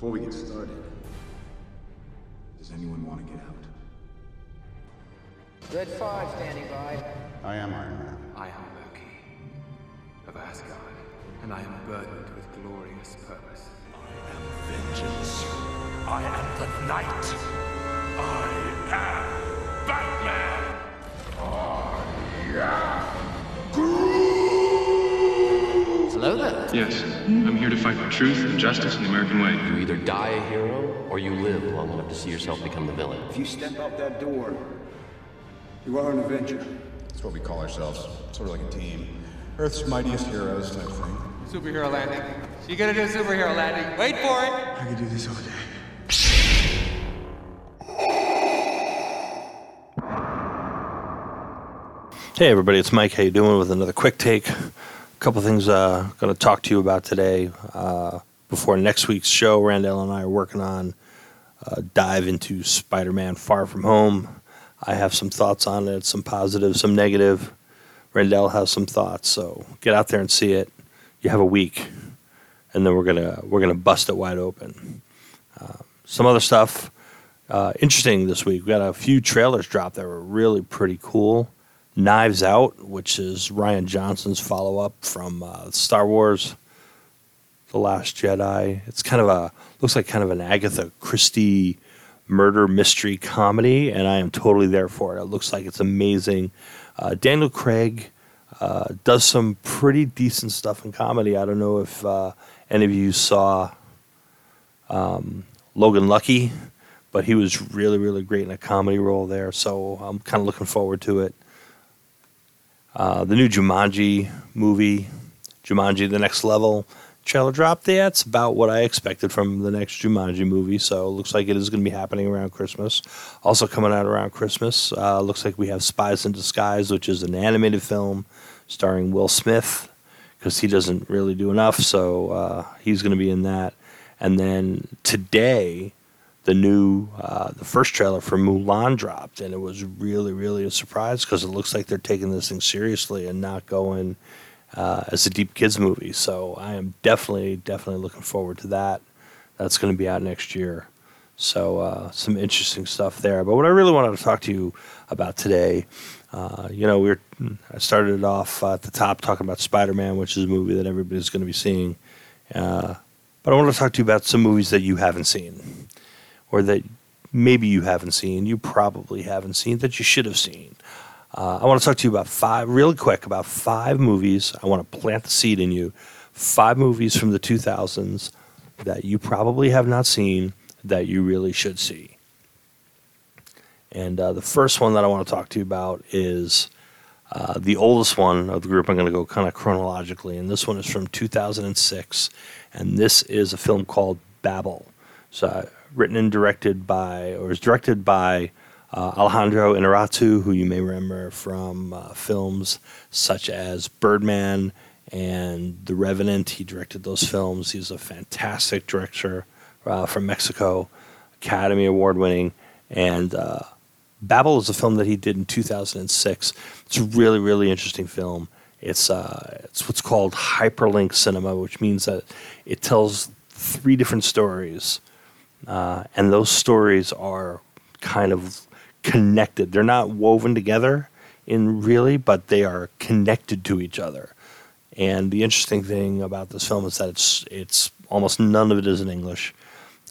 Before we get started, does anyone want to get out? Red 5 standing by. I am Iron Man. I am Loki of Asgard, and I am burdened with glorious purpose. I am vengeance. I am the night. I am Batman. Hello there. Yes, I'm here to fight for truth and justice in the American way. You either die a hero or you live long enough to see yourself become the villain. If you step out that door, you are an Avenger. That's what we call ourselves. Sort of like a team. Earth's mightiest heroes type thing. Superhero landing. You gonna do a superhero landing? Wait for it! I could do this all day. Hey everybody, it's Mike. How you doing? With another quick take. A couple things uh, going to talk to you about today. Uh, before next week's show, Randall and I are working on uh, dive into Spider-Man: Far From Home. I have some thoughts on it, some positive, some negative. Randall has some thoughts, so get out there and see it. You have a week, and then we're gonna we're gonna bust it wide open. Uh, some other stuff uh, interesting this week. We got a few trailers dropped that were really pretty cool. Knives Out, which is Rian Johnson's follow up from uh, Star Wars, The Last Jedi. It's kind of a looks like kind of an Agatha Christie murder mystery comedy, and I am totally there for it. It looks like it's amazing. Uh, Daniel Craig uh, does some pretty decent stuff in comedy. I don't know if uh, any of you saw um, Logan Lucky, but he was really, really great in a comedy role there. So I'm kind of looking forward to it. Uh, the new Jumanji movie, Jumanji: The Next Level, trailer dropped. That's about what I expected from the next Jumanji movie. So it looks like it is going to be happening around Christmas. Also coming out around Christmas, uh, looks like we have Spies in Disguise, which is an animated film starring Will Smith because he doesn't really do enough. So uh, he's going to be in that. And then today, the new uh, the first trailer for Mulan dropped, and it was really really a surprise because it looks like they're taking this thing seriously and not going uh, as a deep kids movie. So I am definitely definitely looking forward to that. That's going to be out next year. So uh, some interesting stuff there. But what I really wanted to talk to you about today, uh, you know, we are I started it off at the top talking about Spider Man, which is a movie that everybody's going to be seeing. Uh, but I want to talk to you about some movies that you haven't seen or that maybe you haven't seen, you probably haven't seen, that you should have seen. Uh, I want to talk to you about five, really quick, about five movies. I want to plant the seed in you. Five movies from the 2000s that you probably have not seen that you really should see. And uh, the first one that I want to talk to you about is uh, the oldest one of the group. I'm going to go kind of chronologically, and this one is from 2006, and this is a film called Babel. So written and directed by, or is directed by uh, Alejandro Inarritu, who you may remember from uh, films such as Birdman and The Revenant. He directed those films. He's a fantastic director uh, from Mexico, Academy Award winning. And uh, Babel is a film that he did in 2006. It's a really, really interesting film. It's, uh, it's what's called hyperlink cinema, which means that it tells three different stories uh, and those stories are kind of connected. They're not woven together in really, but they are connected to each other. And the interesting thing about this film is that it's it's almost none of it is in English.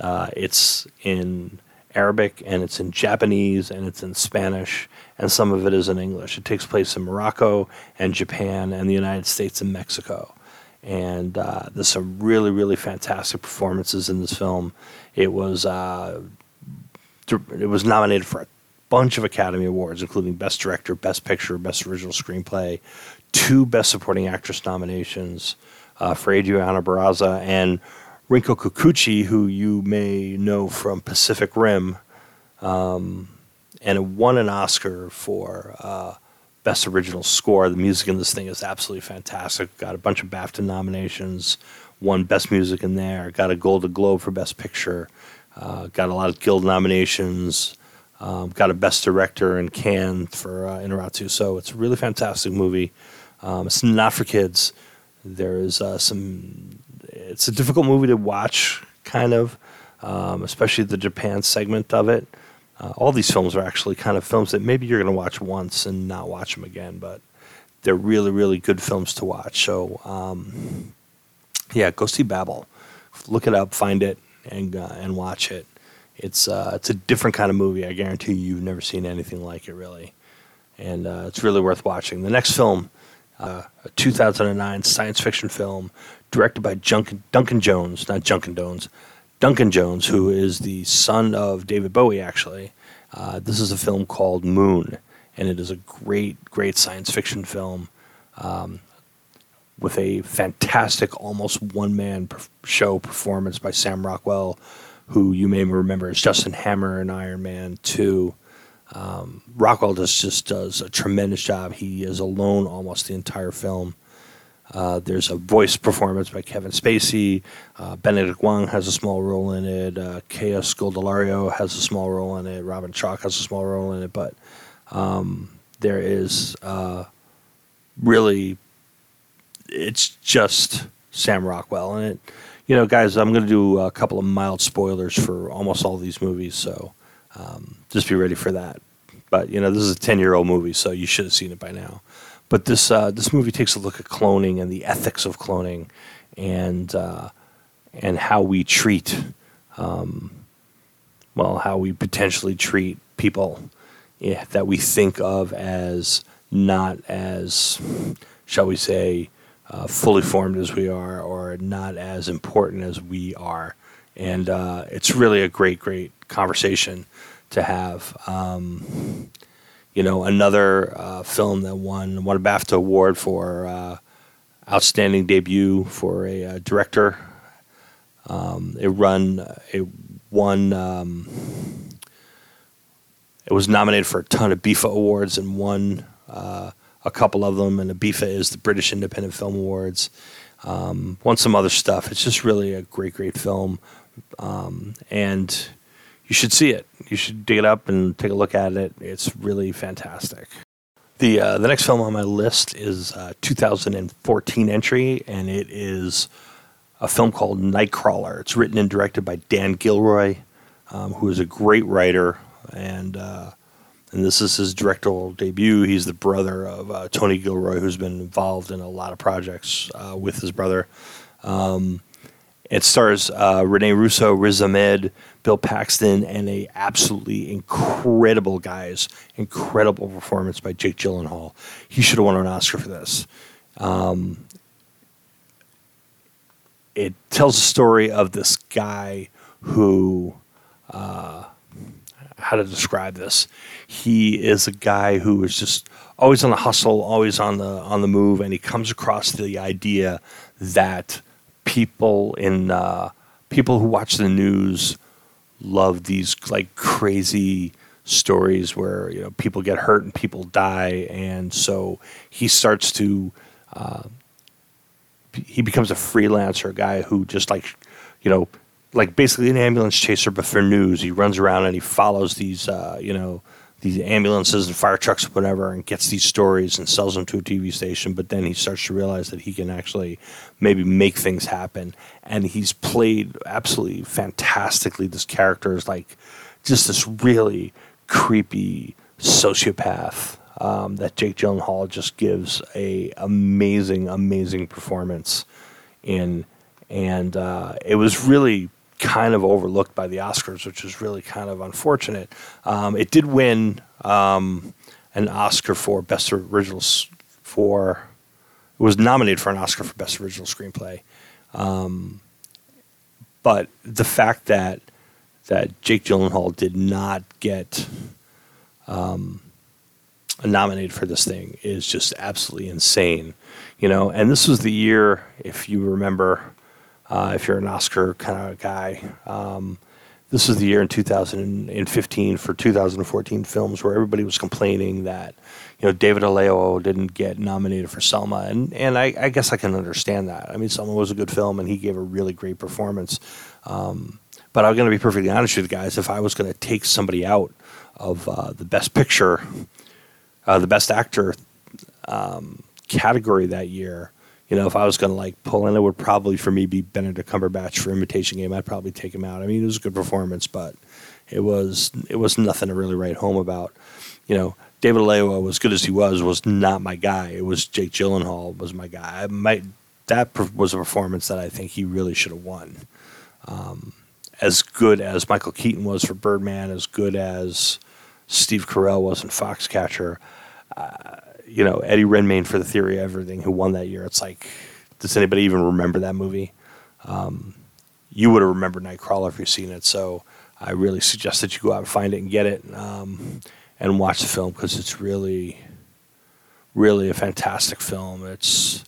Uh, it's in Arabic and it's in Japanese and it's in Spanish and some of it is in English. It takes place in Morocco and Japan and the United States and Mexico. And uh, there's some really really fantastic performances in this film. It was uh, it was nominated for a bunch of Academy Awards, including Best Director, Best Picture, Best Original Screenplay, two Best Supporting Actress nominations uh, for Adriana Barraza and Rinko Kikuchi, who you may know from Pacific Rim, um, and won an Oscar for uh, Best Original Score. The music in this thing is absolutely fantastic. Got a bunch of BAFTA nominations won Best Music in there, got a Golden Globe for Best Picture, uh, got a lot of Guild nominations, um, got a Best Director in Cannes for uh. So it's a really fantastic movie. Um, it's not for kids. There is uh, some. It's a difficult movie to watch, kind of. um, especially the Japan segment of it. Uh, all these films are actually kind of films that maybe you're going to watch once and not watch them again, but they're really, really good films to watch. So, um, yeah, go see Babel. Look it up, find it, and uh, and watch it. It's uh, it's a different kind of movie. I guarantee you, you've never seen anything like it, really, and uh, it's really worth watching. The next film, uh, a 2009 science fiction film directed by Duncan, Duncan Jones, not Junkin Jones, Duncan Jones, who is the son of David Bowie. Actually, uh, this is a film called Moon, and it is a great, great science fiction film. Um, with a fantastic, almost one man per- show performance by Sam Rockwell, who you may remember as Justin Hammer in Iron Man 2. Um, Rockwell just, just does a tremendous job. He is alone almost the entire film. Uh, there's a voice performance by Kevin Spacey. Uh, Benedict Wong has a small role in it. Uh, Kaya Scodelario has a small role in it. Robin Chalk has a small role in it. But um, there is uh, really it's just Sam Rockwell. in it, you know, guys, I'm going to do a couple of mild spoilers for almost all these movies, so um, just be ready for that. But you know, this is a 10 year old movie, so you should have seen it by now. But this uh, this movie takes a look at cloning and the ethics of cloning, and uh, and how we treat, um, well, how we potentially treat people yeah, that we think of as not as, shall we say, uh, fully formed as we are or not as important as we are. And uh, it's really a great, great conversation to have. Um, you know, another uh, film that won won a BAFTA award for uh, outstanding debut for a uh, director. Um, it run it won. Um, it was nominated for a ton of BIFA awards and won uh, a couple of them, and the BIFA is the British Independent Film Awards. Um, won some other stuff. It's just really a great, great film, um, and you should see it. You should dig it up and take a look at it. It's really fantastic. The uh, the next film on my list is a 2014 entry, and it is a film called Nightcrawler. It's written and directed by Dan Gilroy, um, who is a great writer and uh, and this is his directorial debut. He's the brother of uh, Tony Gilroy, who's been involved in a lot of projects uh, with his brother. Um, it stars uh, Rene Russo, Riz Ahmed, Bill Paxton, and a absolutely incredible guys, incredible performance by Jake Gyllenhaal. He should have won an Oscar for this. Um, it tells the story of this guy who uh, how to describe this. He is a guy who is just always on the hustle, always on the on the move, and he comes across the idea that people in uh, people who watch the news love these like crazy stories where you know people get hurt and people die, and so he starts to. Uh, he becomes a freelancer a guy who just like you know like basically an ambulance chaser, but for news. He runs around and he follows these, uh, you know, these ambulances and fire trucks, whatever, and gets these stories and sells them to a TV station. But then he starts to realize that he can actually maybe make things happen. And he's played absolutely fantastically. This character is like just this really creepy sociopath um, that Jake Gyllenhaal just gives a amazing, amazing performance in. And uh, it was really kind of overlooked by the Oscars, which is really kind of unfortunate. Um, it did win um, an Oscar for Best Original for. It was nominated for an Oscar for Best Original Screenplay, um, but the fact that that Jake Gyllenhaal did not get um, nominated for this thing is just absolutely insane, you know. And this was the year, if you remember, uh, if you're an Oscar kind of guy. Um, this was the year in 2015 for 2014 films where everybody was complaining that you know David Oyelowo didn't get nominated for Selma, and and I, I, guess I can understand that. I mean, Selma was a good film, and he gave a really great performance. Um, but I'm going to be perfectly honest with you guys. If I was going to take somebody out of uh, the Best Picture, uh, the Best Actor um, category that year, you know, if I was going to like pull in, it would probably for me be Benedict Cumberbatch for Imitation Game. I'd probably take him out. I mean, it was a good performance, but it was it was nothing to really write home about. You know, David Oyelowo, as good as he was, was not my guy. It was Jake Gyllenhaal was my guy. I might that was a performance that I think he really should have won. Um, as good as Michael Keaton was for Birdman, as good as Steve Carell was in Foxcatcher, uh, you know Eddie Redmayne for The Theory of Everything, who won that year. It's like, does anybody even remember that movie? Um, you would have remembered Nightcrawler if you've seen it. So I really suggest that you go out and find it and get it um, and watch the film because it's really, really a fantastic film. It's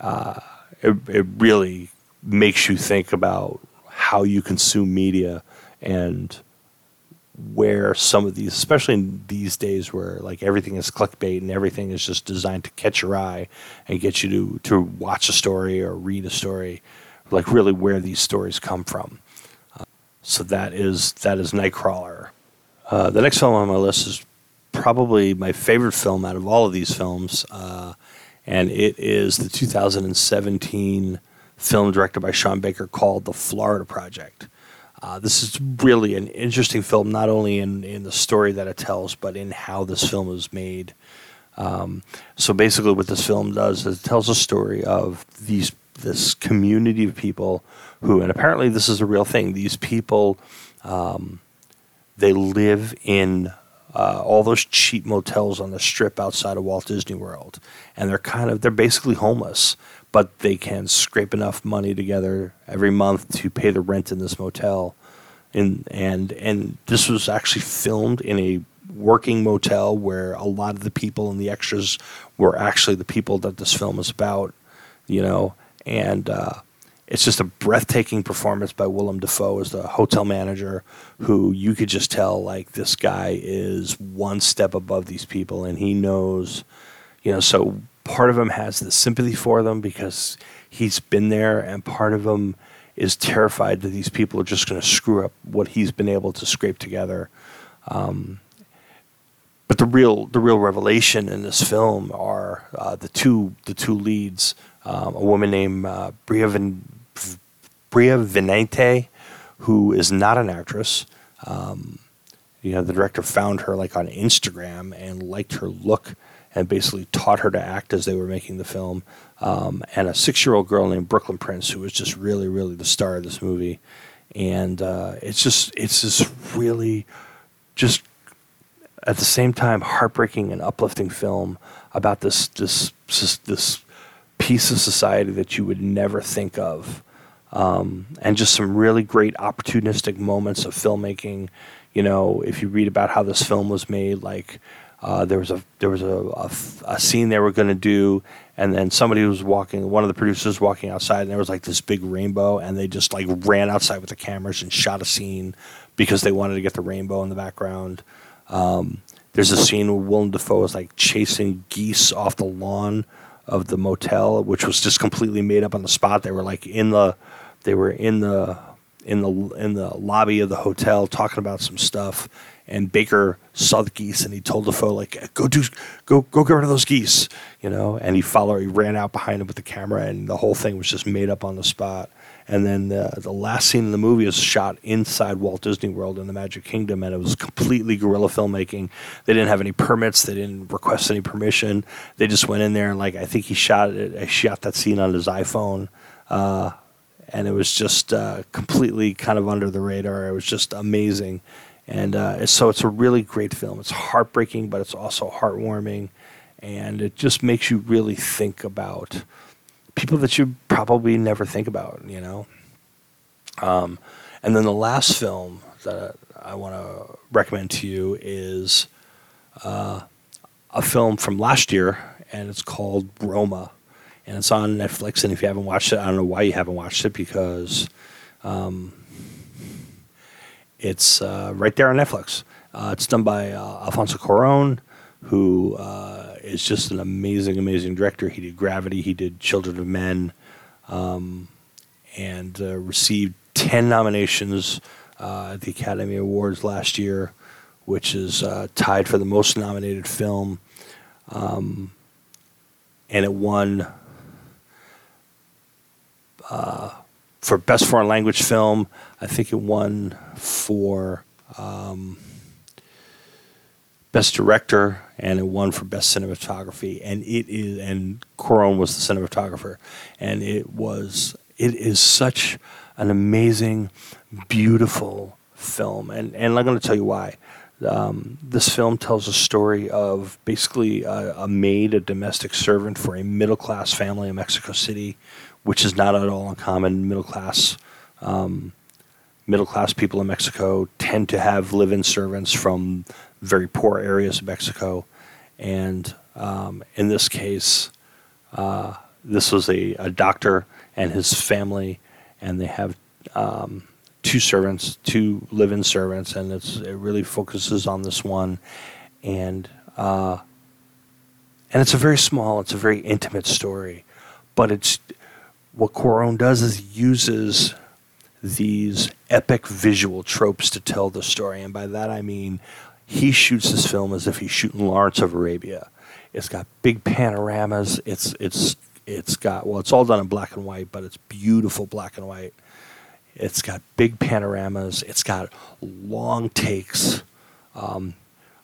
uh, it, it really makes you think about how you consume media and where some of these, especially in these days where like everything is clickbait and everything is just designed to catch your eye and get you to to watch a story or read a story, like really where these stories come from. Uh, so that is that is Nightcrawler. Uh, the next film on my list is probably my favorite film out of all of these films, uh, and it is the 2017 film directed by Sean Baker called The Florida Project. Uh, this is really an interesting film, not only in, in the story that it tells, but in how this film is made. Um, so basically, what this film does is it tells a story of these this community of people who, and apparently this is a real thing. These people, um, they live in uh, all those cheap motels on the strip outside of Walt Disney World, and they're kind of they're basically homeless but they can scrape enough money together every month to pay the rent in this motel. And and and this was actually filmed in a working motel where a lot of the people and the extras were actually the people that this film is about, you know. And uh, it's just a breathtaking performance by Willem Dafoe as the hotel manager, who you could just tell like this guy is one step above these people, and he knows, you know. So part of him has the sympathy for them because he's been there, and part of him is terrified that these people are just going to screw up what he's been able to scrape together. Um, but the real the real revelation in this film are uh, the two the two leads, um, a woman named uh, Bria, Vin- Bria Vinaite, who is not an actress. Um, you know, the director found her like on Instagram and liked her look and basically taught her to act as they were making the film. Um, and a six year old girl named Brooklyn Prince, who was just really, really the star of this movie. And uh, it's just, it's this really just at the same time heartbreaking and uplifting film about this, this, this, this piece of society that you would never think of. Um, and just some really great opportunistic moments of filmmaking. You know, if you read about how this film was made, like uh, there was a there was a, a, a scene they were going to do, and then somebody was walking. One of the producers walking outside, and there was like this big rainbow, and they just like ran outside with the cameras and shot a scene because they wanted to get the rainbow in the background. Um, there's a scene where Willem Dafoe is like chasing geese off the lawn of the motel, which was just completely made up on the spot. They were like in the they were in the in the in the lobby of the hotel talking about some stuff and Baker saw the geese and he told Dafoe like go do go go get rid of those geese you know? And he followed he ran out behind him with the camera and the whole thing was just made up on the spot. And then the, the last scene in the movie is shot inside Walt Disney World in the Magic Kingdom and it was completely guerrilla filmmaking. They didn't have any permits they didn't request any permission. They just went in there and like I think he shot it he shot that scene on his iPhone uh, and it was just uh, completely kind of under the radar. It was just amazing and uh, so it's a really great film. It's heartbreaking, but it's also heartwarming. And it just makes you really think about people that you probably never think about, you know? Um, and then the last film that I want to recommend to you is uh, a film from last year, and it's called Roma. And it's on Netflix. And if you haven't watched it, I don't know why you haven't watched it because. Um, it's uh, right there on Netflix. Uh, it's done by uh, Alfonso Cuarón, who uh, is just an amazing, amazing director. He did Gravity, he did Children of Men, um, and uh, received 10 nominations at the Academy Awards last year, which is tied for the most nominated film. Um, and it won uh, for best foreign language film. I think it won for um, best director and it won for best cinematography. And it is and Cuarón was the cinematographer, and it was it is such an amazing, beautiful film. And and I'm going to tell you why. Um, this film tells a story of basically a, a maid, a domestic servant for a middle class family in Mexico City, which is not at all uncommon. Middle class, um, middle class people in Mexico tend to have live-in servants from very poor areas of Mexico, and um, in this case, uh, this was a, a doctor and his family, and they have um, two servants, two live-in servants, and it's it really focuses on this one, and uh, and it's a very small, it's a very intimate story, but it's what Cuarón does is uses these epic visual tropes to tell the story, and by that I mean he shoots this film as if he's shooting Lawrence of Arabia. It's got big panoramas. It's it's it's got well, it's all done in black and white, but it's beautiful black and white it's got big panoramas. It's got long takes, um,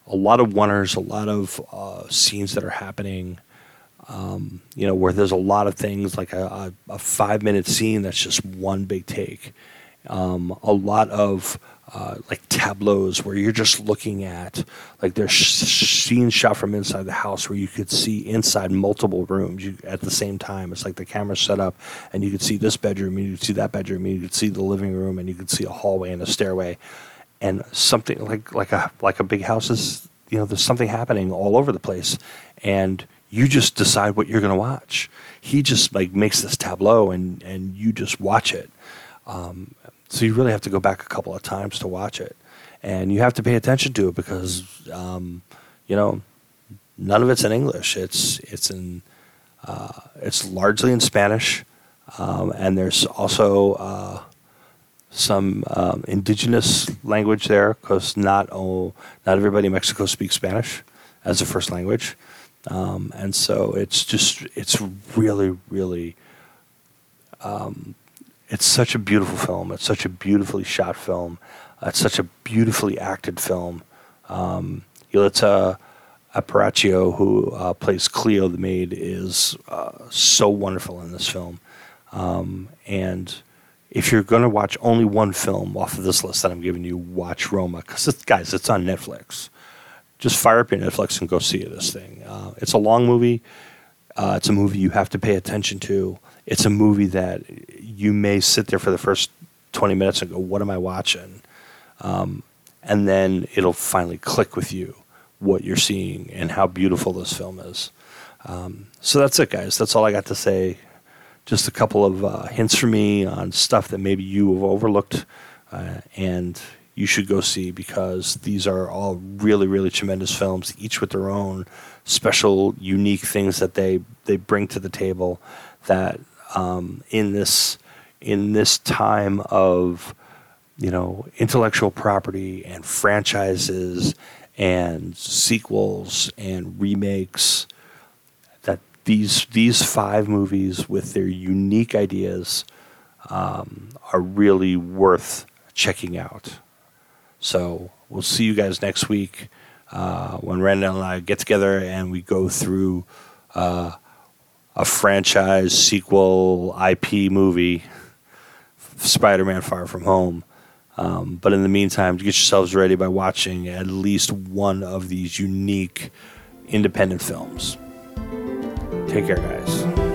a lot of oners, a lot of uh, scenes that are happening. Um, you know, where there's a lot of things like a, a, five minute scene that's just one big take. Um, a lot of uh, like tableaus where you're just looking at like there's sh- scenes shot from inside the house where you could see inside multiple rooms you, at the same time. It's like the camera's set up and you could see this bedroom, and you could see that bedroom, and you could see the living room, and you could see a hallway and a stairway, and something like like a like a big house is you know there's something happening all over the place, and you just decide what you're going to watch. He just like makes this tableau and and you just watch it. Um, so you really have to go back a couple of times to watch it, and you have to pay attention to it because um, you know none of it's in English. It's it's in uh, it's largely in Spanish, um, and there's also uh, some um, indigenous language there because not oh, not everybody in Mexico speaks Spanish as a first language, um, and so it's just it's really really um, it's such a beautiful film. It's such a beautifully shot film. it's such a beautifully acted film. Um, Yalitza Aparicio, who uh, plays Cleo the maid, is uh, so wonderful in this film. Um, and if you're going to watch only one film off of this list that I'm giving you, watch Roma. Because, guys, it's on Netflix. Just fire up your Netflix and go see this thing. Uh, it's a long movie. Uh, it's a movie you have to pay attention to. It's a movie that you may sit there for the first 20 minutes and go, What am I watching? Um, and then it'll finally click with you what you're seeing and how beautiful this film is. Um, so that's it, guys. That's all I got to say. Just a couple of uh, hints for me on stuff that maybe you have overlooked uh, and you should go see because these are all really, really tremendous films, each with their own special, unique things that they, they bring to the table that um, in this in this time of you know intellectual property and franchises and sequels and remakes that these these five movies with their unique ideas um, are really worth checking out. So we'll see you guys next week uh, when Randall and I get together and we go through uh, a franchise sequel IP movie Spider-Man: Far From Home. Um, but in the meantime, get yourselves ready by watching at least one of these unique independent films. Take care, guys.